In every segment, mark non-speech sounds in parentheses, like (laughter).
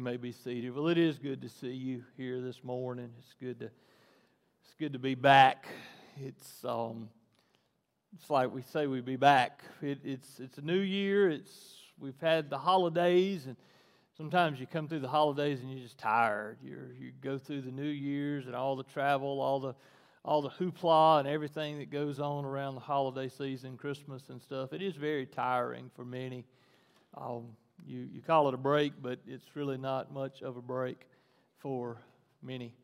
You may be seated. Well, it is good to see you here this morning. It's good to it's good to be back. It's um it's like we say we'd be back. It, it's it's a new year. It's we've had the holidays and sometimes you come through the holidays and you're just tired. you you go through the New Year's and all the travel, all the all the hoopla and everything that goes on around the holiday season, Christmas and stuff. It is very tiring for many. Um, you, you call it a break, but it's really not much of a break for many.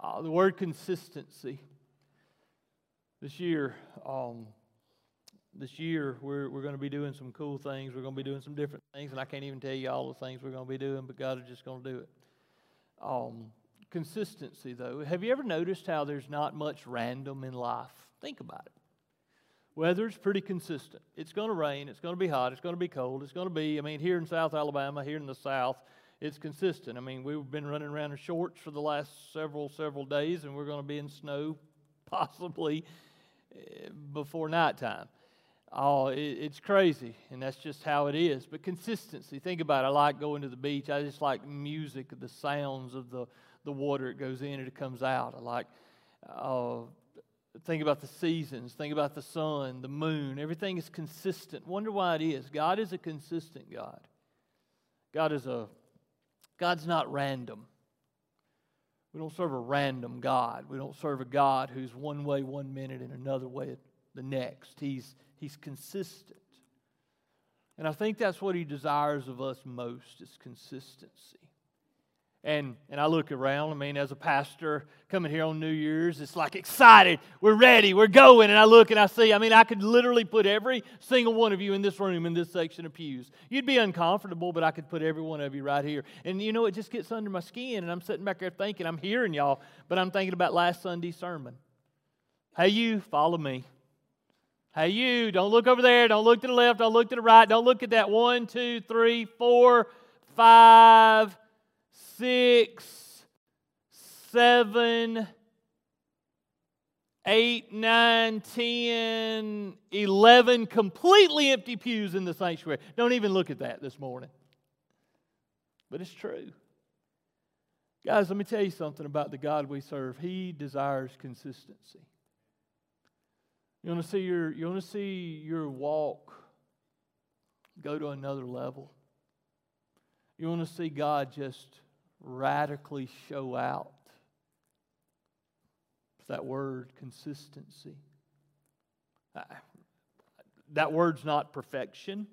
Uh, the word consistency. This year, um, this year we're, we're going to be doing some cool things. We're going to be doing some different things, and I can't even tell you all the things we're going to be doing, but God is just going to do it. Um, consistency, though. Have you ever noticed how there's not much random in life? Think about it. Weather's pretty consistent. It's going to rain, it's going to be hot, it's going to be cold, it's going to be, I mean, here in South Alabama, here in the South, it's consistent. I mean, we've been running around in shorts for the last several, several days, and we're going to be in snow (laughs) possibly eh, before nighttime. Oh, it's crazy, and that's just how it is. But consistency, think about it. I like going to the beach. I just like music, the sounds of the, the water. It goes in and it comes out. I like uh, Think about the seasons, think about the sun, the moon. Everything is consistent. Wonder why it is. God is a consistent God. God is a God's not random. We don't serve a random God. We don't serve a God who's one way one minute and another way the next. He's he's consistent. And I think that's what he desires of us most is consistency. And, and I look around, I mean, as a pastor coming here on New Year's, it's like excited. We're ready. We're going. And I look and I see, I mean, I could literally put every single one of you in this room, in this section of pews. You'd be uncomfortable, but I could put every one of you right here. And you know, it just gets under my skin. And I'm sitting back there thinking, I'm hearing y'all, but I'm thinking about last Sunday's sermon. Hey, you, follow me. Hey, you, don't look over there. Don't look to the left. Don't look to the right. Don't look at that one, two, three, four, five, six, seven, eight, nine, ten, eleven completely empty pews in the sanctuary. Don't even look at that this morning. But it's true. Guys, let me tell you something about the God we serve. He desires consistency. You want to see your you want to see your walk go to another level. You want to see God just radically show out. It's that word, consistency. Uh, that word's not perfection.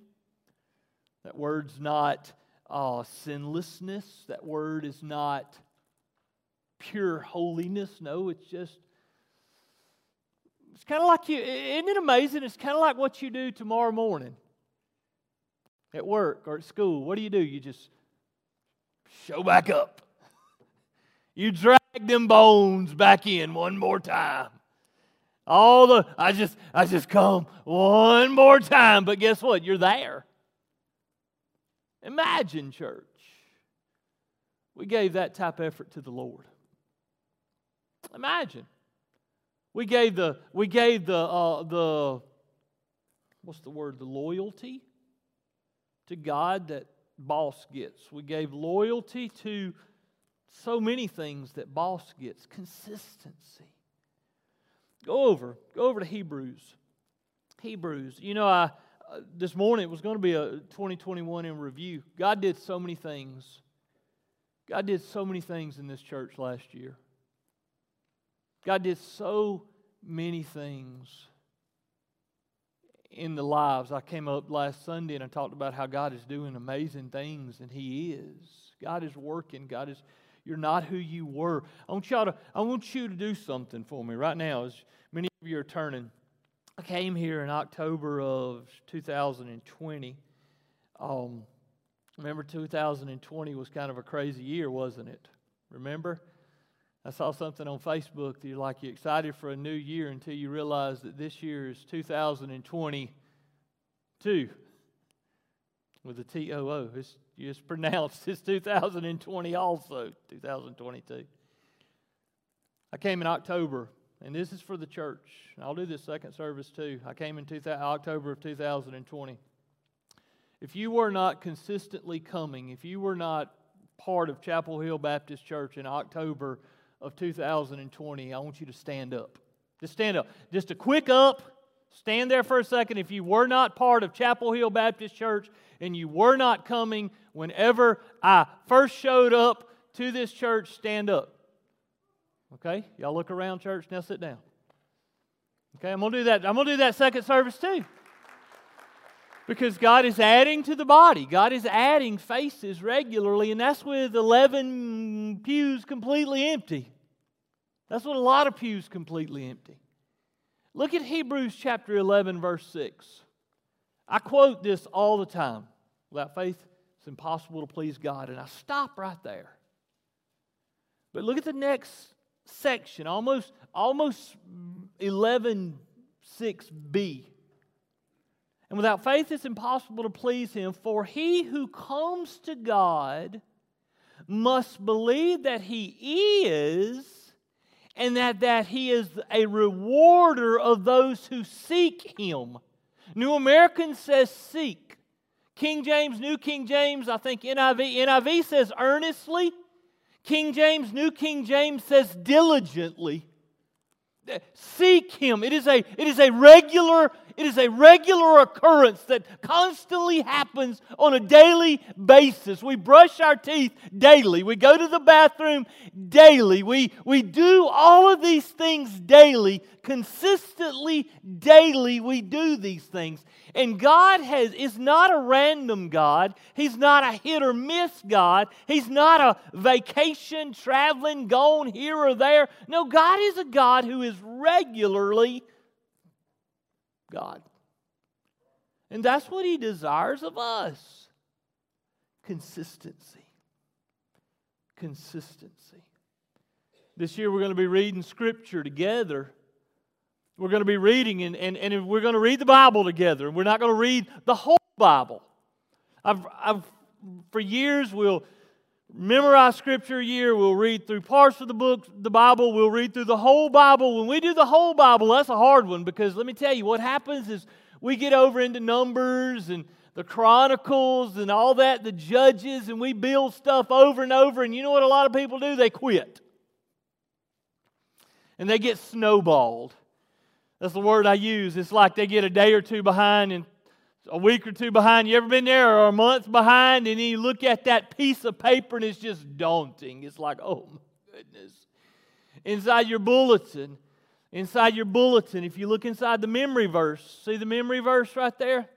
That word's not uh, sinlessness. That word is not pure holiness. No, it's just, it's kind of like you, isn't it amazing? It's kind of like what you do tomorrow morning at work or at school. What do you do? You just show back up. You drag them bones back in one more time. All the I just I just come one more time, but guess what? You're there. Imagine, church. We gave that type effort to the Lord. Imagine. We gave the we gave the uh, the what's the word? The loyalty to God that boss gets. We gave loyalty to so many things that boss gets consistency. Go over, go over to Hebrews. Hebrews. You know, I uh, this morning it was going to be a 2021 in review. God did so many things. God did so many things in this church last year. God did so many things in the lives. I came up last Sunday and I talked about how God is doing amazing things, and He is. God is working. God is. You're not who you were. I want y'all to. I want you to do something for me right now. As many of you are turning, I came here in October of 2020. Um, remember, 2020 was kind of a crazy year, wasn't it? Remember? I saw something on Facebook that you're like you're excited for a new year until you realize that this year is 2022 with a T O O. It's, it's pronounced (laughs) it's 2020 also, 2022. I came in October, and this is for the church. I'll do this second service too. I came in 2000, October of 2020. If you were not consistently coming, if you were not part of Chapel Hill Baptist Church in October of 2020, I want you to stand up. Just stand up. Just a quick up. Stand there for a second. If you were not part of Chapel Hill Baptist Church and you were not coming whenever I first showed up to this church, stand up. Okay? Y'all look around, church. Now sit down. Okay, I'm gonna do that. I'm gonna do that second service too. Because God is adding to the body. God is adding faces regularly, and that's with 11 pews completely empty. That's what a lot of pews completely empty. Look at Hebrews chapter 11, verse 6. I quote this all the time. Without faith, it's impossible to please God. And I stop right there. But look at the next section, almost, almost 11, 6b. And without faith, it's impossible to please Him. For he who comes to God must believe that He is, and that, that He is a rewarder of those who seek Him. New American says seek. King James, New King James, I think NIV, NIV says earnestly. King James, New King James says diligently. Seek him. It is a, it is a regular, it is a regular occurrence that constantly happens on a daily basis. We brush our teeth daily. We go to the bathroom daily. We, we do all of these things daily. Consistently, daily, we do these things. And God has, is not a random God. He's not a hit or miss God. He's not a vacation, traveling, gone here or there. No, God is a God who is regularly God. And that's what He desires of us consistency. Consistency. This year we're going to be reading Scripture together we're going to be reading, and, and, and we're going to read the Bible together. We're not going to read the whole Bible. I've, I've, for years, we'll memorize Scripture a year. We'll read through parts of the book, the Bible. We'll read through the whole Bible. When we do the whole Bible, that's a hard one because let me tell you, what happens is we get over into Numbers and the Chronicles and all that, the Judges, and we build stuff over and over. And you know what a lot of people do? They quit. And they get snowballed. That's the word I use. It's like they get a day or two behind and a week or two behind. You ever been there or a month behind and you look at that piece of paper and it's just daunting. It's like, oh my goodness. Inside your bulletin, inside your bulletin, if you look inside the memory verse, see the memory verse right there?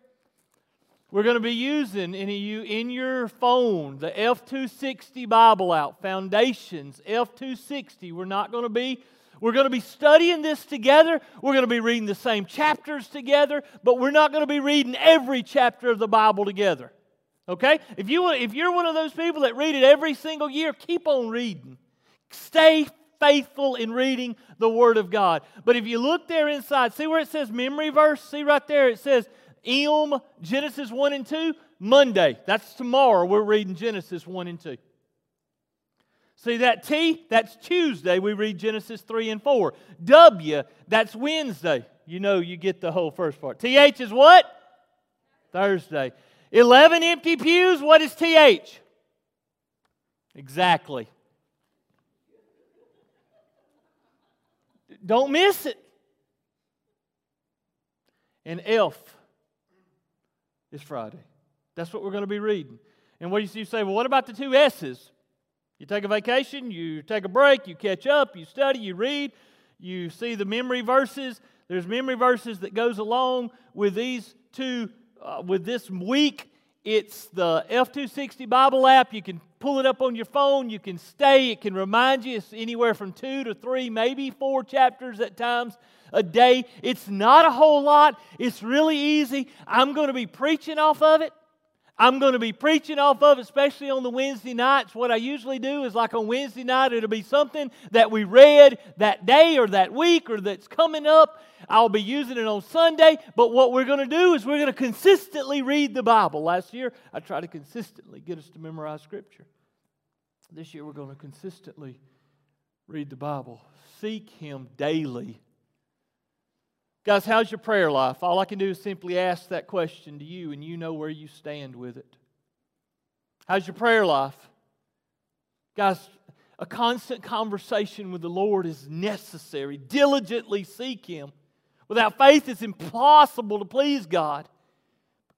We're going to be using in, you, in your phone the F260 Bible out, Foundations, F260. We're not going to be we're going to be studying this together. We're going to be reading the same chapters together, but we're not going to be reading every chapter of the Bible together. Okay? If, you, if you're one of those people that read it every single year, keep on reading. Stay faithful in reading the Word of God. But if you look there inside, see where it says memory verse? See right there, it says Em, Genesis 1 and 2. Monday, that's tomorrow, we're reading Genesis 1 and 2. See that T? That's Tuesday. We read Genesis 3 and 4. W, that's Wednesday. You know, you get the whole first part. TH is what? Thursday. 11 empty pews. What is TH? Exactly. Don't miss it. And F is Friday. That's what we're going to be reading. And what do you say? Well, what about the two S's? You take a vacation, you take a break, you catch up, you study, you read, you see the memory verses. There's memory verses that goes along with these two, uh, with this week. It's the F260 Bible app. You can pull it up on your phone. You can stay. It can remind you. It's anywhere from two to three, maybe four chapters at times a day. It's not a whole lot. It's really easy. I'm going to be preaching off of it. I'm going to be preaching off of, especially on the Wednesday nights. What I usually do is like on Wednesday night, it'll be something that we read that day or that week or that's coming up. I'll be using it on Sunday. But what we're going to do is we're going to consistently read the Bible. Last year, I tried to consistently get us to memorize Scripture. This year, we're going to consistently read the Bible. Seek Him daily Guys, how's your prayer life? All I can do is simply ask that question to you, and you know where you stand with it. How's your prayer life? Guys, a constant conversation with the Lord is necessary. Diligently seek Him. Without faith, it's impossible to please God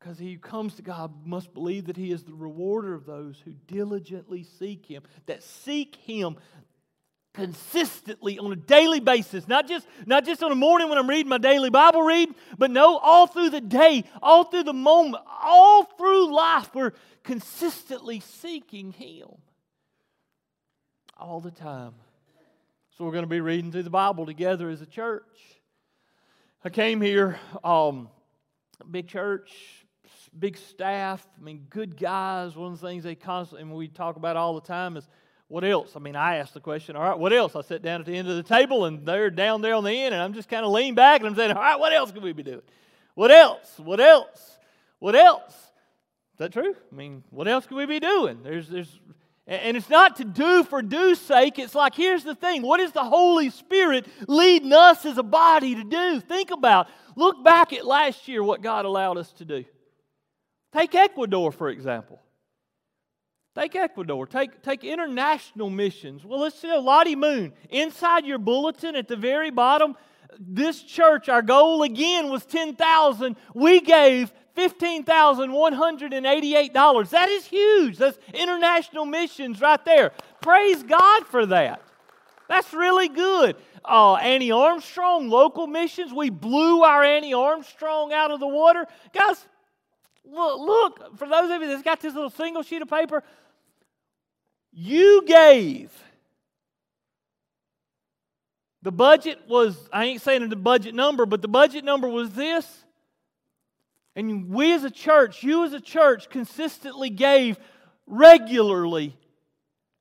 because he who comes to God must believe that He is the rewarder of those who diligently seek Him, that seek Him consistently on a daily basis. Not just not just on a morning when i'm reading my daily bible read but no all through the day all through the moment all through life we're consistently seeking him. All the time. So we're going to be reading through the bible together as a church. I came here um, big church big staff. I mean good guys. One of the things they constantly and we talk about all the time is what else? I mean, I asked the question, all right, what else? I sit down at the end of the table and they're down there on the end, and I'm just kind of leaning back and I'm saying, all right, what else could we be doing? What else? What else? What else? Is that true? I mean, what else could we be doing? There's, there's, and it's not to do for do's sake. It's like, here's the thing what is the Holy Spirit leading us as a body to do? Think about, look back at last year, what God allowed us to do. Take Ecuador, for example. Take Ecuador. Take, take international missions. Well, let's see Lottie Moon. Inside your bulletin at the very bottom, this church, our goal again was 10,000. We gave $15,188. That is huge. That's international missions right there. Praise God for that. That's really good. Uh, Annie Armstrong, local missions. We blew our Annie Armstrong out of the water. Guys, look, look, for those of you that's got this little single sheet of paper, you gave. The budget was, I ain't saying the budget number, but the budget number was this. And we as a church, you as a church, consistently gave regularly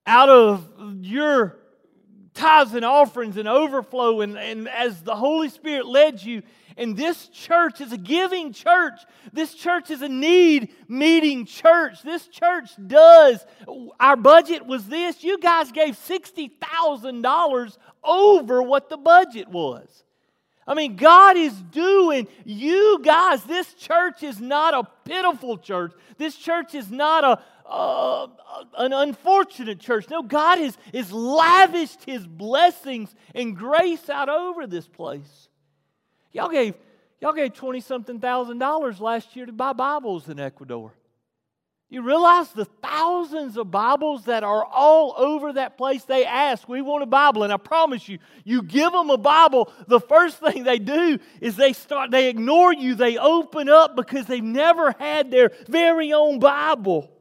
out of your tithes and offerings and overflow. And, and as the Holy Spirit led you, and this church is a giving church. This church is a need meeting church. This church does. Our budget was this. You guys gave $60,000 over what the budget was. I mean, God is doing, you guys, this church is not a pitiful church. This church is not a, an unfortunate church. No, God has, has lavished His blessings and grace out over this place. Y'all gave, y'all gave 20 something thousand dollars last year to buy Bibles in Ecuador. You realize the thousands of Bibles that are all over that place they ask, we want a Bible. And I promise you, you give them a Bible, the first thing they do is they start, they ignore you, they open up because they've never had their very own Bible.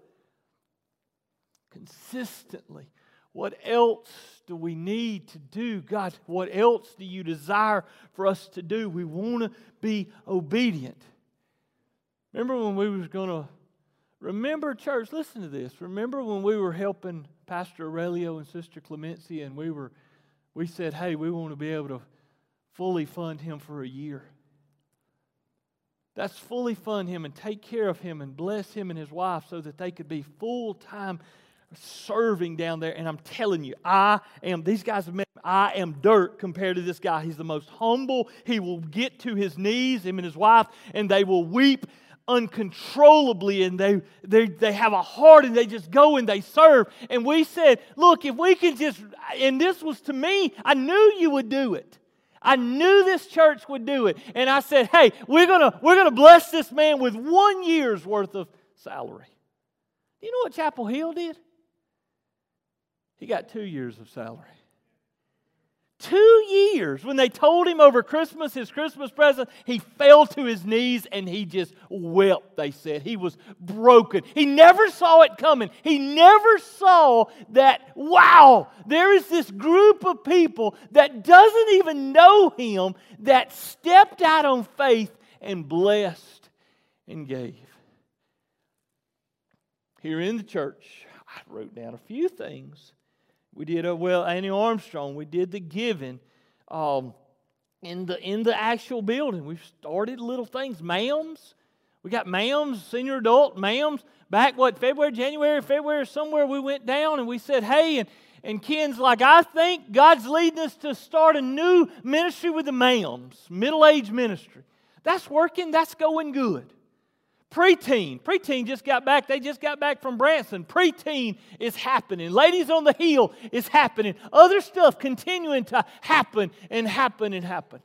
Consistently. What else do we need to do? God, what else do you desire for us to do? We want to be obedient. Remember when we was going to remember church, listen to this. Remember when we were helping Pastor Aurelio and Sister Clemencia and we were we said, "Hey, we want to be able to fully fund him for a year." That's fully fund him and take care of him and bless him and his wife so that they could be full time serving down there. And I'm telling you, I am, these guys have met, I am dirt compared to this guy. He's the most humble. He will get to his knees, him and his wife, and they will weep uncontrollably and they, they, they have a heart and they just go and they serve. And we said, look, if we can just, and this was to me, I knew you would do it. I knew this church would do it. And I said, hey, we're going we're going to bless this man with one year's worth of salary. You know what Chapel Hill did? He got two years of salary. Two years. When they told him over Christmas, his Christmas present, he fell to his knees and he just wept, they said. He was broken. He never saw it coming. He never saw that, wow, there is this group of people that doesn't even know him that stepped out on faith and blessed and gave. Here in the church, I wrote down a few things we did a well, Annie Armstrong. We did the giving um, in the in the actual building. We've started little things, ma'ams. We got ma'ams, senior adult ma'ams. Back what February, January, February, somewhere we went down and we said, hey, and and Ken's like, I think God's leading us to start a new ministry with the ma'ams, middle age ministry. That's working. That's going good. Preteen. Preteen just got back. They just got back from Branson. Preteen is happening. Ladies on the Hill is happening. Other stuff continuing to happen and happen and happen.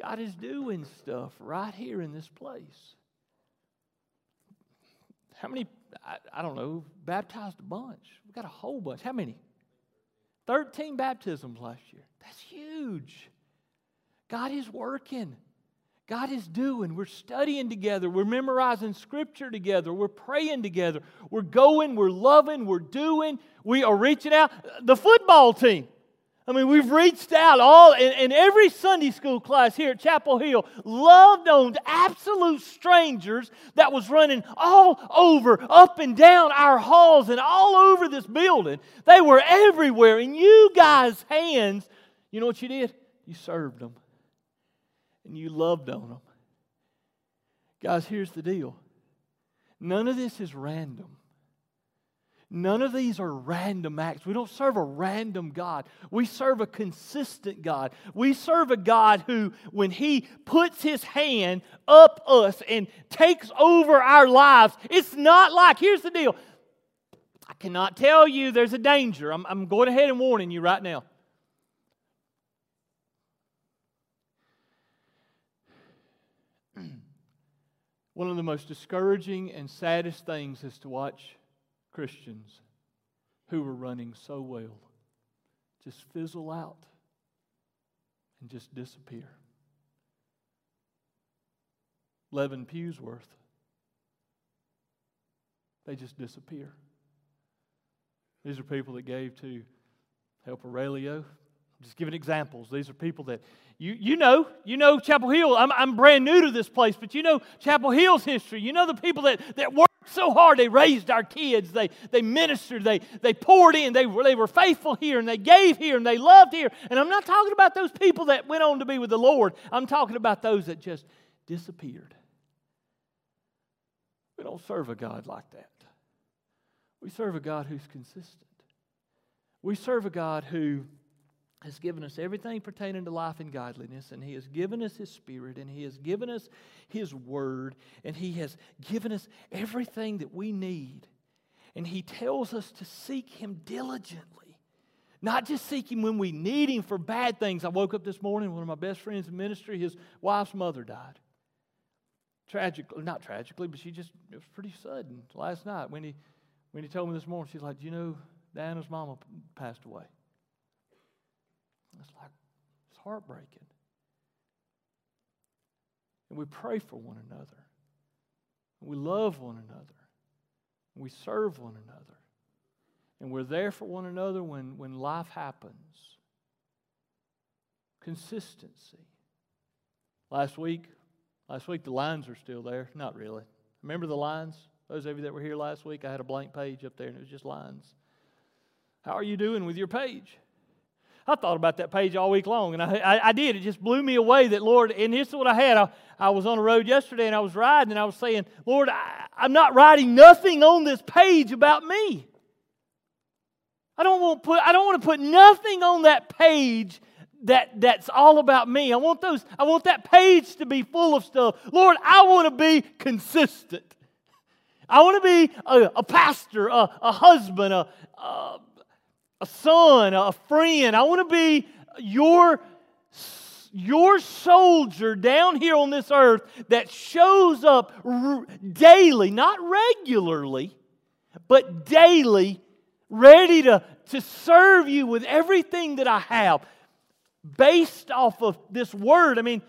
God is doing stuff right here in this place. How many, I, I don't know, baptized a bunch? We got a whole bunch. How many? 13 baptisms last year. That's huge. God is working. God is doing. We're studying together. We're memorizing scripture together. We're praying together. We're going. We're loving. We're doing. We are reaching out. The football team. I mean, we've reached out all, and, every Sunday school class here at Chapel Hill loved on absolute strangers that was running all over, up and down our halls and all over this building. They were everywhere. In you guys' hands, you know what you did? You served them and you loved on them. Guys, here's the deal none of this is random. None of these are random acts. We don't serve a random God. We serve a consistent God. We serve a God who, when He puts His hand up us and takes over our lives, it's not like, here's the deal. I cannot tell you there's a danger. I'm, I'm going ahead and warning you right now. One of the most discouraging and saddest things is to watch Christians who were running so well just fizzle out and just disappear. Levin Pewsworth, they just disappear. These are people that gave to Help Aurelio, I'm just giving examples. These are people that you, you know, you know Chapel Hill. I'm, I'm brand new to this place, but you know Chapel Hill's history. You know the people that, that worked so hard. They raised our kids. They, they ministered. They, they poured in. They they were faithful here and they gave here and they loved here. And I'm not talking about those people that went on to be with the Lord. I'm talking about those that just disappeared. We don't serve a God like that. We serve a God who's consistent. We serve a God who has given us everything pertaining to life and godliness, and He has given us His Spirit, and He has given us His Word, and He has given us everything that we need. And He tells us to seek Him diligently, not just seek Him when we need Him for bad things. I woke up this morning, one of my best friends in ministry, his wife's mother died. Tragically, not tragically, but she just, it was pretty sudden last night. When he, when he told me this morning, she's like, you know, Diana's mama passed away. It's like, it's heartbreaking. And we pray for one another. And we love one another. And we serve one another. And we're there for one another when, when life happens. Consistency. Last week, last week the lines are still there. Not really. Remember the lines? Those of you that were here last week, I had a blank page up there and it was just lines. How are you doing with your page? I thought about that page all week long, and I, I, I, did. It just blew me away that, Lord, and this is what I had. I, I was on the road yesterday and I was riding, and I was saying, Lord, I, I'm not writing nothing on this page about me. I don't want put I don't want to put nothing on that page that, that's all about me. I want those, I want that page to be full of stuff. Lord, I want to be consistent. I want to be a, a pastor, a, a husband, a, a, a son, a friend. I want to be your, your soldier down here on this earth that shows up daily, not regularly, but daily, ready to, to serve you with everything that I have based off of this word. I mean,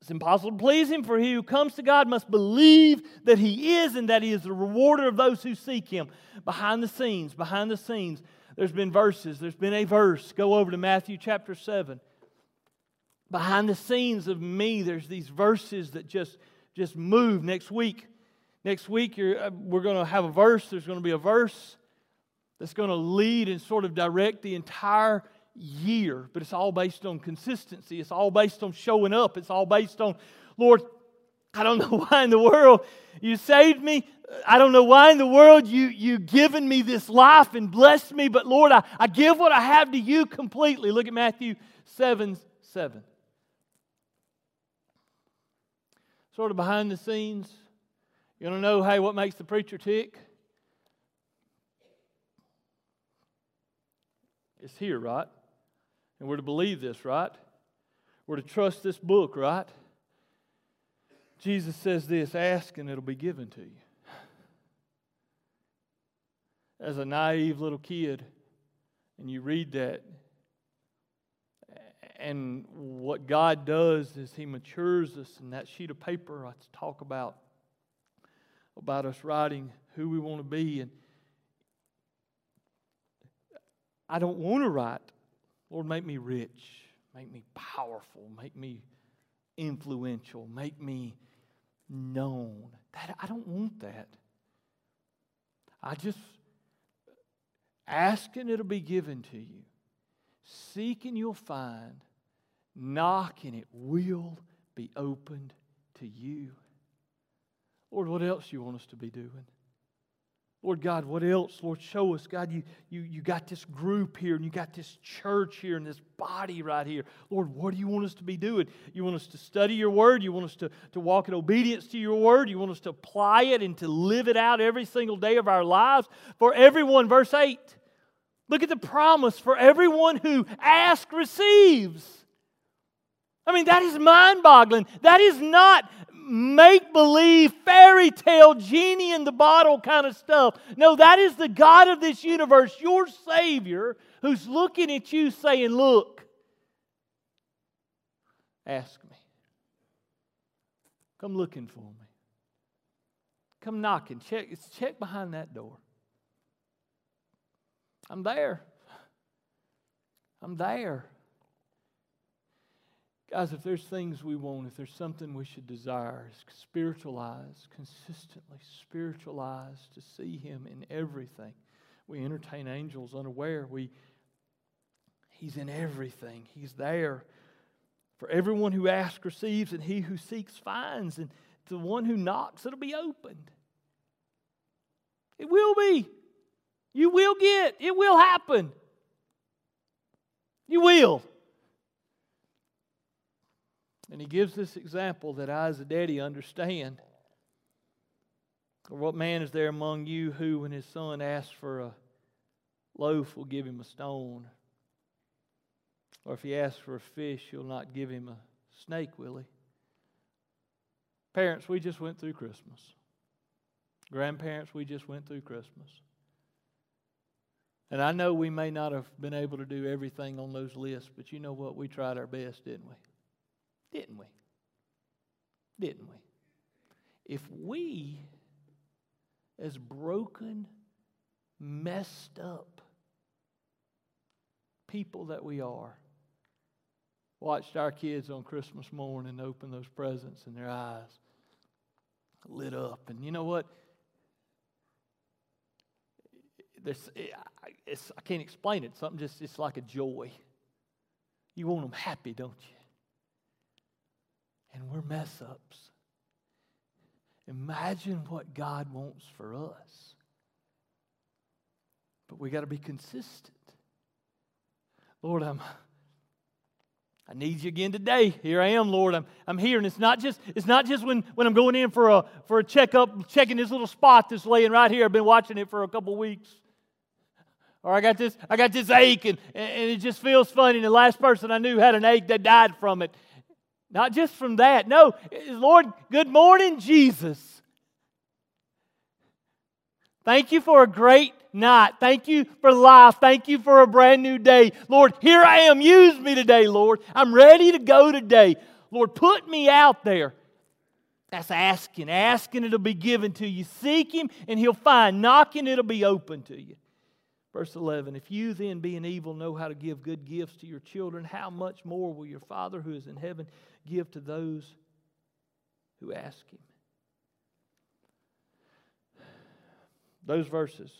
it's impossible to please him, for he who comes to God must believe that he is and that he is the rewarder of those who seek him. Behind the scenes, behind the scenes, there's been verses. There's been a verse. Go over to Matthew chapter 7. Behind the scenes of me, there's these verses that just, just move. Next week, next week uh, we're going to have a verse. There's going to be a verse that's going to lead and sort of direct the entire year. But it's all based on consistency. It's all based on showing up. It's all based on, Lord, I don't (laughs) know why in the world you saved me. I don't know why in the world you, you given me this life and blessed me, but Lord, I, I give what I have to you completely. Look at Matthew 7 7. Sort of behind the scenes, You want to know, hey, what makes the preacher tick? It's here, right? And we're to believe this, right? We're to trust this book, right? Jesus says this ask and it'll be given to you. As a naive little kid, and you read that, and what God does is He matures us, and that sheet of paper I talk about about us writing who we want to be. And I don't want to write, Lord, make me rich, make me powerful, make me influential, make me known. That, I don't want that. I just ask and it'll be given to you. Seek and you'll find. Knock and it will be opened to you. Lord, what else you want us to be doing? Lord God, what else? Lord, show us. God, you, you, you got this group here and you got this church here and this body right here. Lord, what do you want us to be doing? You want us to study your word? You want us to, to walk in obedience to your word? You want us to apply it and to live it out every single day of our lives? For everyone, verse 8, look at the promise for everyone who asks receives. I mean, that is mind boggling. That is not make believe, fairy tale, genie in the bottle kind of stuff. No, that is the God of this universe, your Savior, who's looking at you saying, Look, ask me. Come looking for me. Come knocking. Check, check behind that door. I'm there. I'm there. Guys, if there's things we want, if there's something we should desire, spiritualize, consistently spiritualize to see Him in everything. We entertain angels unaware. We, he's in everything, He's there. For everyone who asks receives, and he who seeks finds, and to the one who knocks, it'll be opened. It will be. You will get. It will happen. You will. And he gives this example that I, as a daddy, understand. Or what man is there among you who, when his son asks for a loaf, will give him a stone? Or if he asks for a fish, you'll not give him a snake, will he? Parents, we just went through Christmas. Grandparents, we just went through Christmas. And I know we may not have been able to do everything on those lists, but you know what? We tried our best, didn't we? Didn't we? Didn't we? If we, as broken, messed up people that we are, watched our kids on Christmas morning open those presents and their eyes lit up. And you know what? There's, I can't explain it. Something just, it's like a joy. You want them happy, don't you? and we're mess ups. Imagine what God wants for us. But we got to be consistent. Lord, I'm I need you again today. Here I am, Lord. I'm, I'm here. And it's not just, it's not just when, when I'm going in for a, for a checkup, checking this little spot that's laying right here. I've been watching it for a couple weeks. Or I got this, I got this ache and, and it just feels funny. And the last person I knew had an ache that died from it. Not just from that. No, Lord, good morning, Jesus. Thank you for a great night. Thank you for life. Thank you for a brand new day. Lord, here I am. Use me today, Lord. I'm ready to go today. Lord, put me out there. That's asking. Asking, it'll be given to you. Seek Him, and He'll find. Knocking, it'll be open to you. Verse 11 If you then, being evil, know how to give good gifts to your children, how much more will your Father who is in heaven give to those who ask Him? Those verses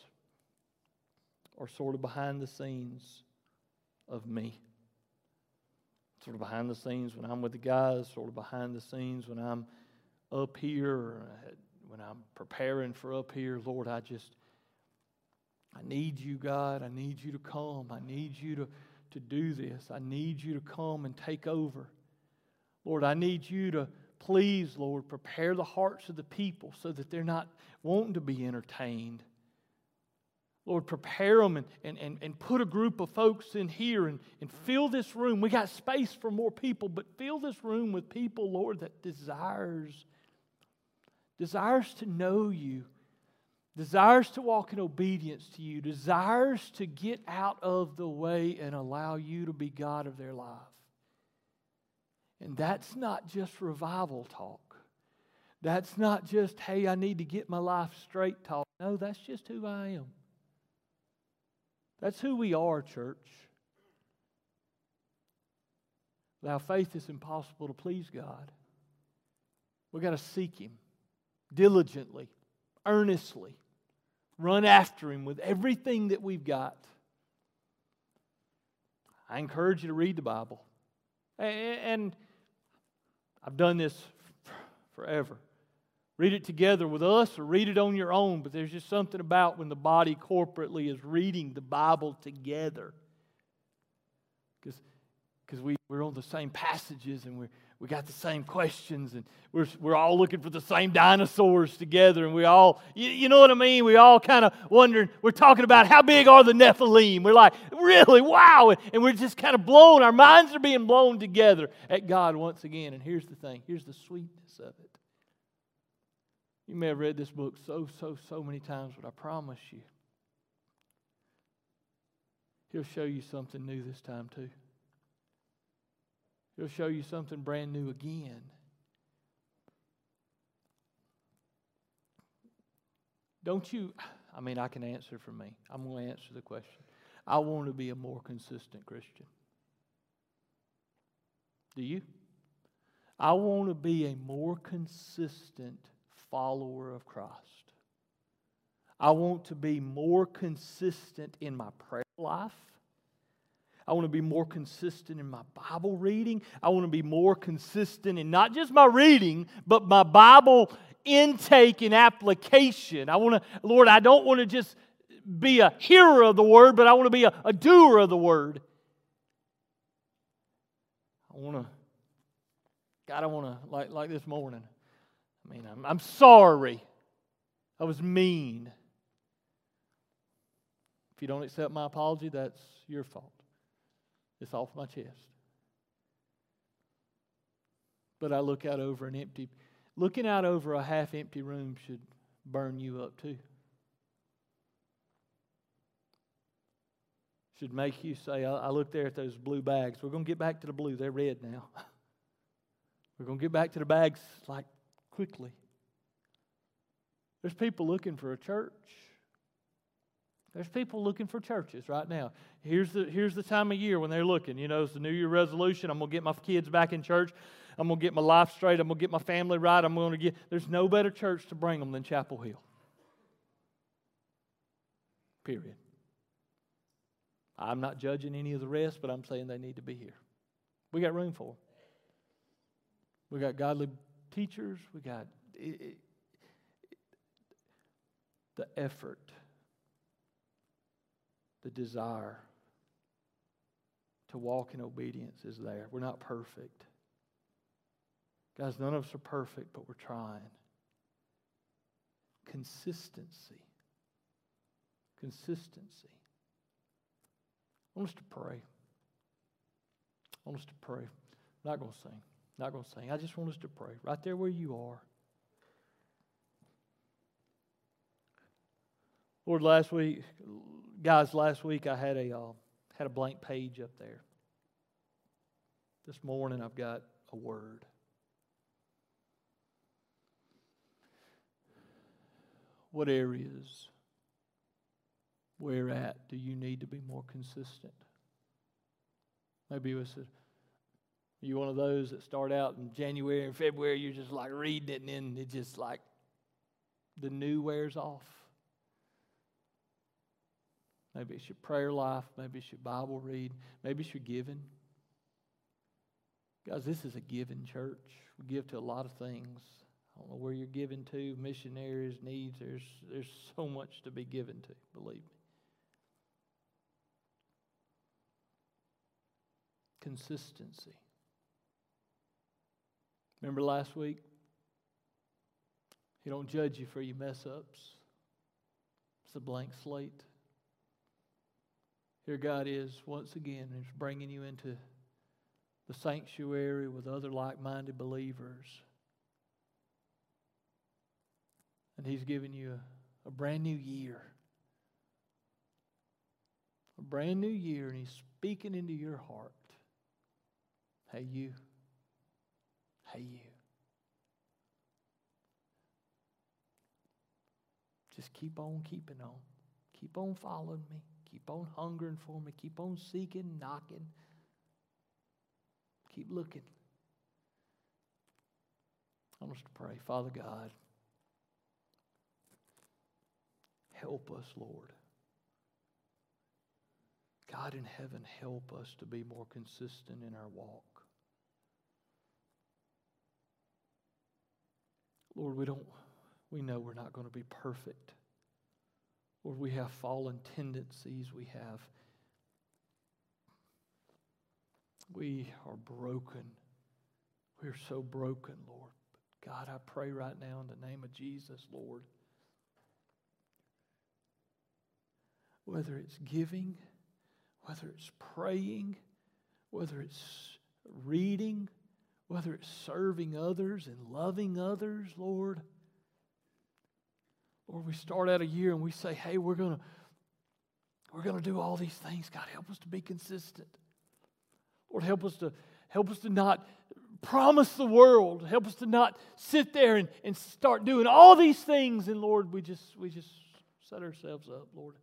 are sort of behind the scenes of me. Sort of behind the scenes when I'm with the guys, sort of behind the scenes when I'm up here, when I'm preparing for up here. Lord, I just I need you, God. I need you to come. I need you to, to do this. I need you to come and take over. Lord, I need you to please, Lord, prepare the hearts of the people so that they're not wanting to be entertained. Lord, prepare them and, and, and, and put a group of folks in here and, and fill this room. We got space for more people, but fill this room with people, Lord, that desires, desires to know you, desires to walk in obedience to you, desires to get out of the way and allow you to be God of their life. And that's not just revival talk. That's not just, hey, I need to get my life straight talk. No, that's just who I am. That's who we are, church. Without faith, it's impossible to please God. We've got to seek Him diligently, earnestly, run after Him with everything that we've got. I encourage you to read the Bible. And I've done this forever. Read it together with us or read it on your own, but there's just something about when the body corporately is reading the Bible together. Because we, we're on the same passages and we're, we got the same questions and we're, we're all looking for the same dinosaurs together and we all you, you know what i mean? We all kind of wondering we're talking about how big are the nephilim? We're like really? Wow! And we're just kind of blown our minds are being blown together at god once again. And here's the thing here's the sweetness of it. You may have read this book so so so many times but i promise you he'll show you something new this time too He'll show you something brand new again. Don't you? I mean, I can answer for me. I'm going to answer the question. I want to be a more consistent Christian. Do you? I want to be a more consistent follower of Christ. I want to be more consistent in my prayer life. I want to be more consistent in my Bible reading. I want to be more consistent in not just my reading, but my Bible intake and application. I want to, Lord, I don't want to just be a hearer of the word, but I want to be a, a doer of the word. I want to, God, I want to, like, like this morning. I mean, I'm, I'm sorry. I was mean. If you don't accept my apology, that's your fault. It's off my chest. But I look out over an empty, looking out over a half empty room should burn you up too. Should make you say, I, look there at those blue bags. We're going to get back to the blue. They're red now. (laughs) We're going to get back to the bags like quickly. There's people looking for a church. There's people looking for churches right now. Here's the, here's the time of year when they're looking. You know, it's the New Year resolution. I'm going to get my kids back in church. I'm going to get my life straight. I'm going to get my family right. I'm going to get. There's no better church to bring them than Chapel Hill. Period. I'm not judging any of the rest, but I'm saying they need to be here. We got room for them. We got godly teachers. We got it, it, the effort the desire to walk in obedience is there. We're not perfect. Guys, none of us are perfect, but we're trying. Consistency. Consistency. I want us to pray. I want us to pray. I'm not going to sing. Not going to sing. I just want us to pray right there where you are. Lord, last week, guys, last week I had a uh, had a blank page up there. This morning I've got a word. What areas, where at, do you need to be more consistent? Maybe it's a, you one of those that start out in January and February, you're just like reading it, and then it just like the new wears off. Maybe it's your prayer life. Maybe it's your Bible read. Maybe it's your giving. Guys, this is a giving church. We give to a lot of things. I don't know where you're giving to, missionaries, needs. There's, there's so much to be given to, believe me. Consistency. Remember last week? He don't judge you for your mess ups. It's a blank slate. Here God is once again, He's bringing you into the sanctuary with other like minded believers. And He's giving you a, a brand new year. A brand new year, and He's speaking into your heart. Hey, you. Hey, you. Just keep on keeping on. Keep on following me. Keep on hungering for me. Keep on seeking, knocking. Keep looking. I want us to pray. Father God, help us, Lord. God in heaven, help us to be more consistent in our walk. Lord, we don't we know we're not going to be perfect. Lord, we have fallen tendencies. We have we are broken. We're so broken, Lord. God, I pray right now in the name of Jesus, Lord. Whether it's giving, whether it's praying, whether it's reading, whether it's serving others and loving others, Lord. Lord, we start out a year and we say, hey, we're going to we're going to do all these things. God, help us to be consistent. Lord, help us to help us to not promise the world. Help us to not sit there and, and start doing all these things. And Lord, we just we just set ourselves up, Lord.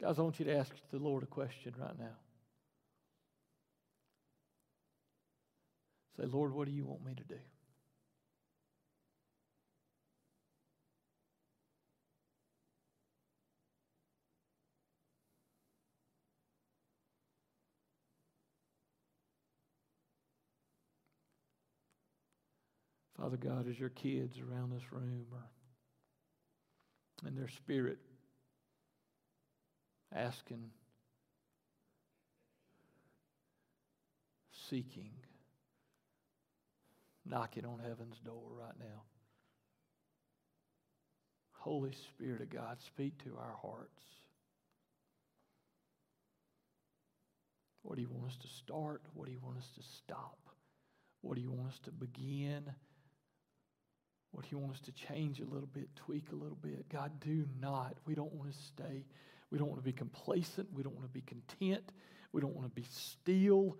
Guys, I want you to ask the Lord a question right now. Say, Lord, what do you want me to do? Father God, as your kids around this room are in their spirit asking, seeking, knocking on heaven's door right now. Holy Spirit of God, speak to our hearts. What do you want us to start? What do you want us to stop? What do you want us to begin? What do you want us to change a little bit, tweak a little bit? God, do not. We don't want to stay we don't want to be complacent. We don't want to be content. We don't want to be still.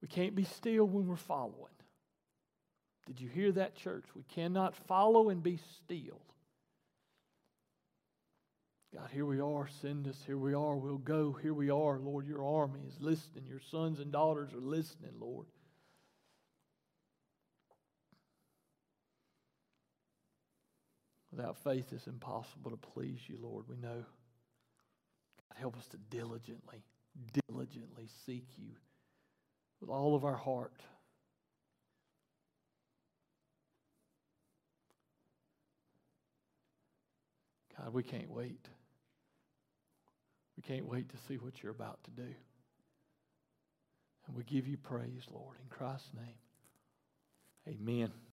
We can't be still when we're following. Did you hear that, church? We cannot follow and be still. God, here we are. Send us. Here we are. We'll go. Here we are. Lord, your army is listening. Your sons and daughters are listening, Lord. Without faith, it's impossible to please you, Lord. We know. God, help us to diligently, diligently seek you with all of our heart. God, we can't wait. We can't wait to see what you're about to do. And we give you praise, Lord, in Christ's name. Amen.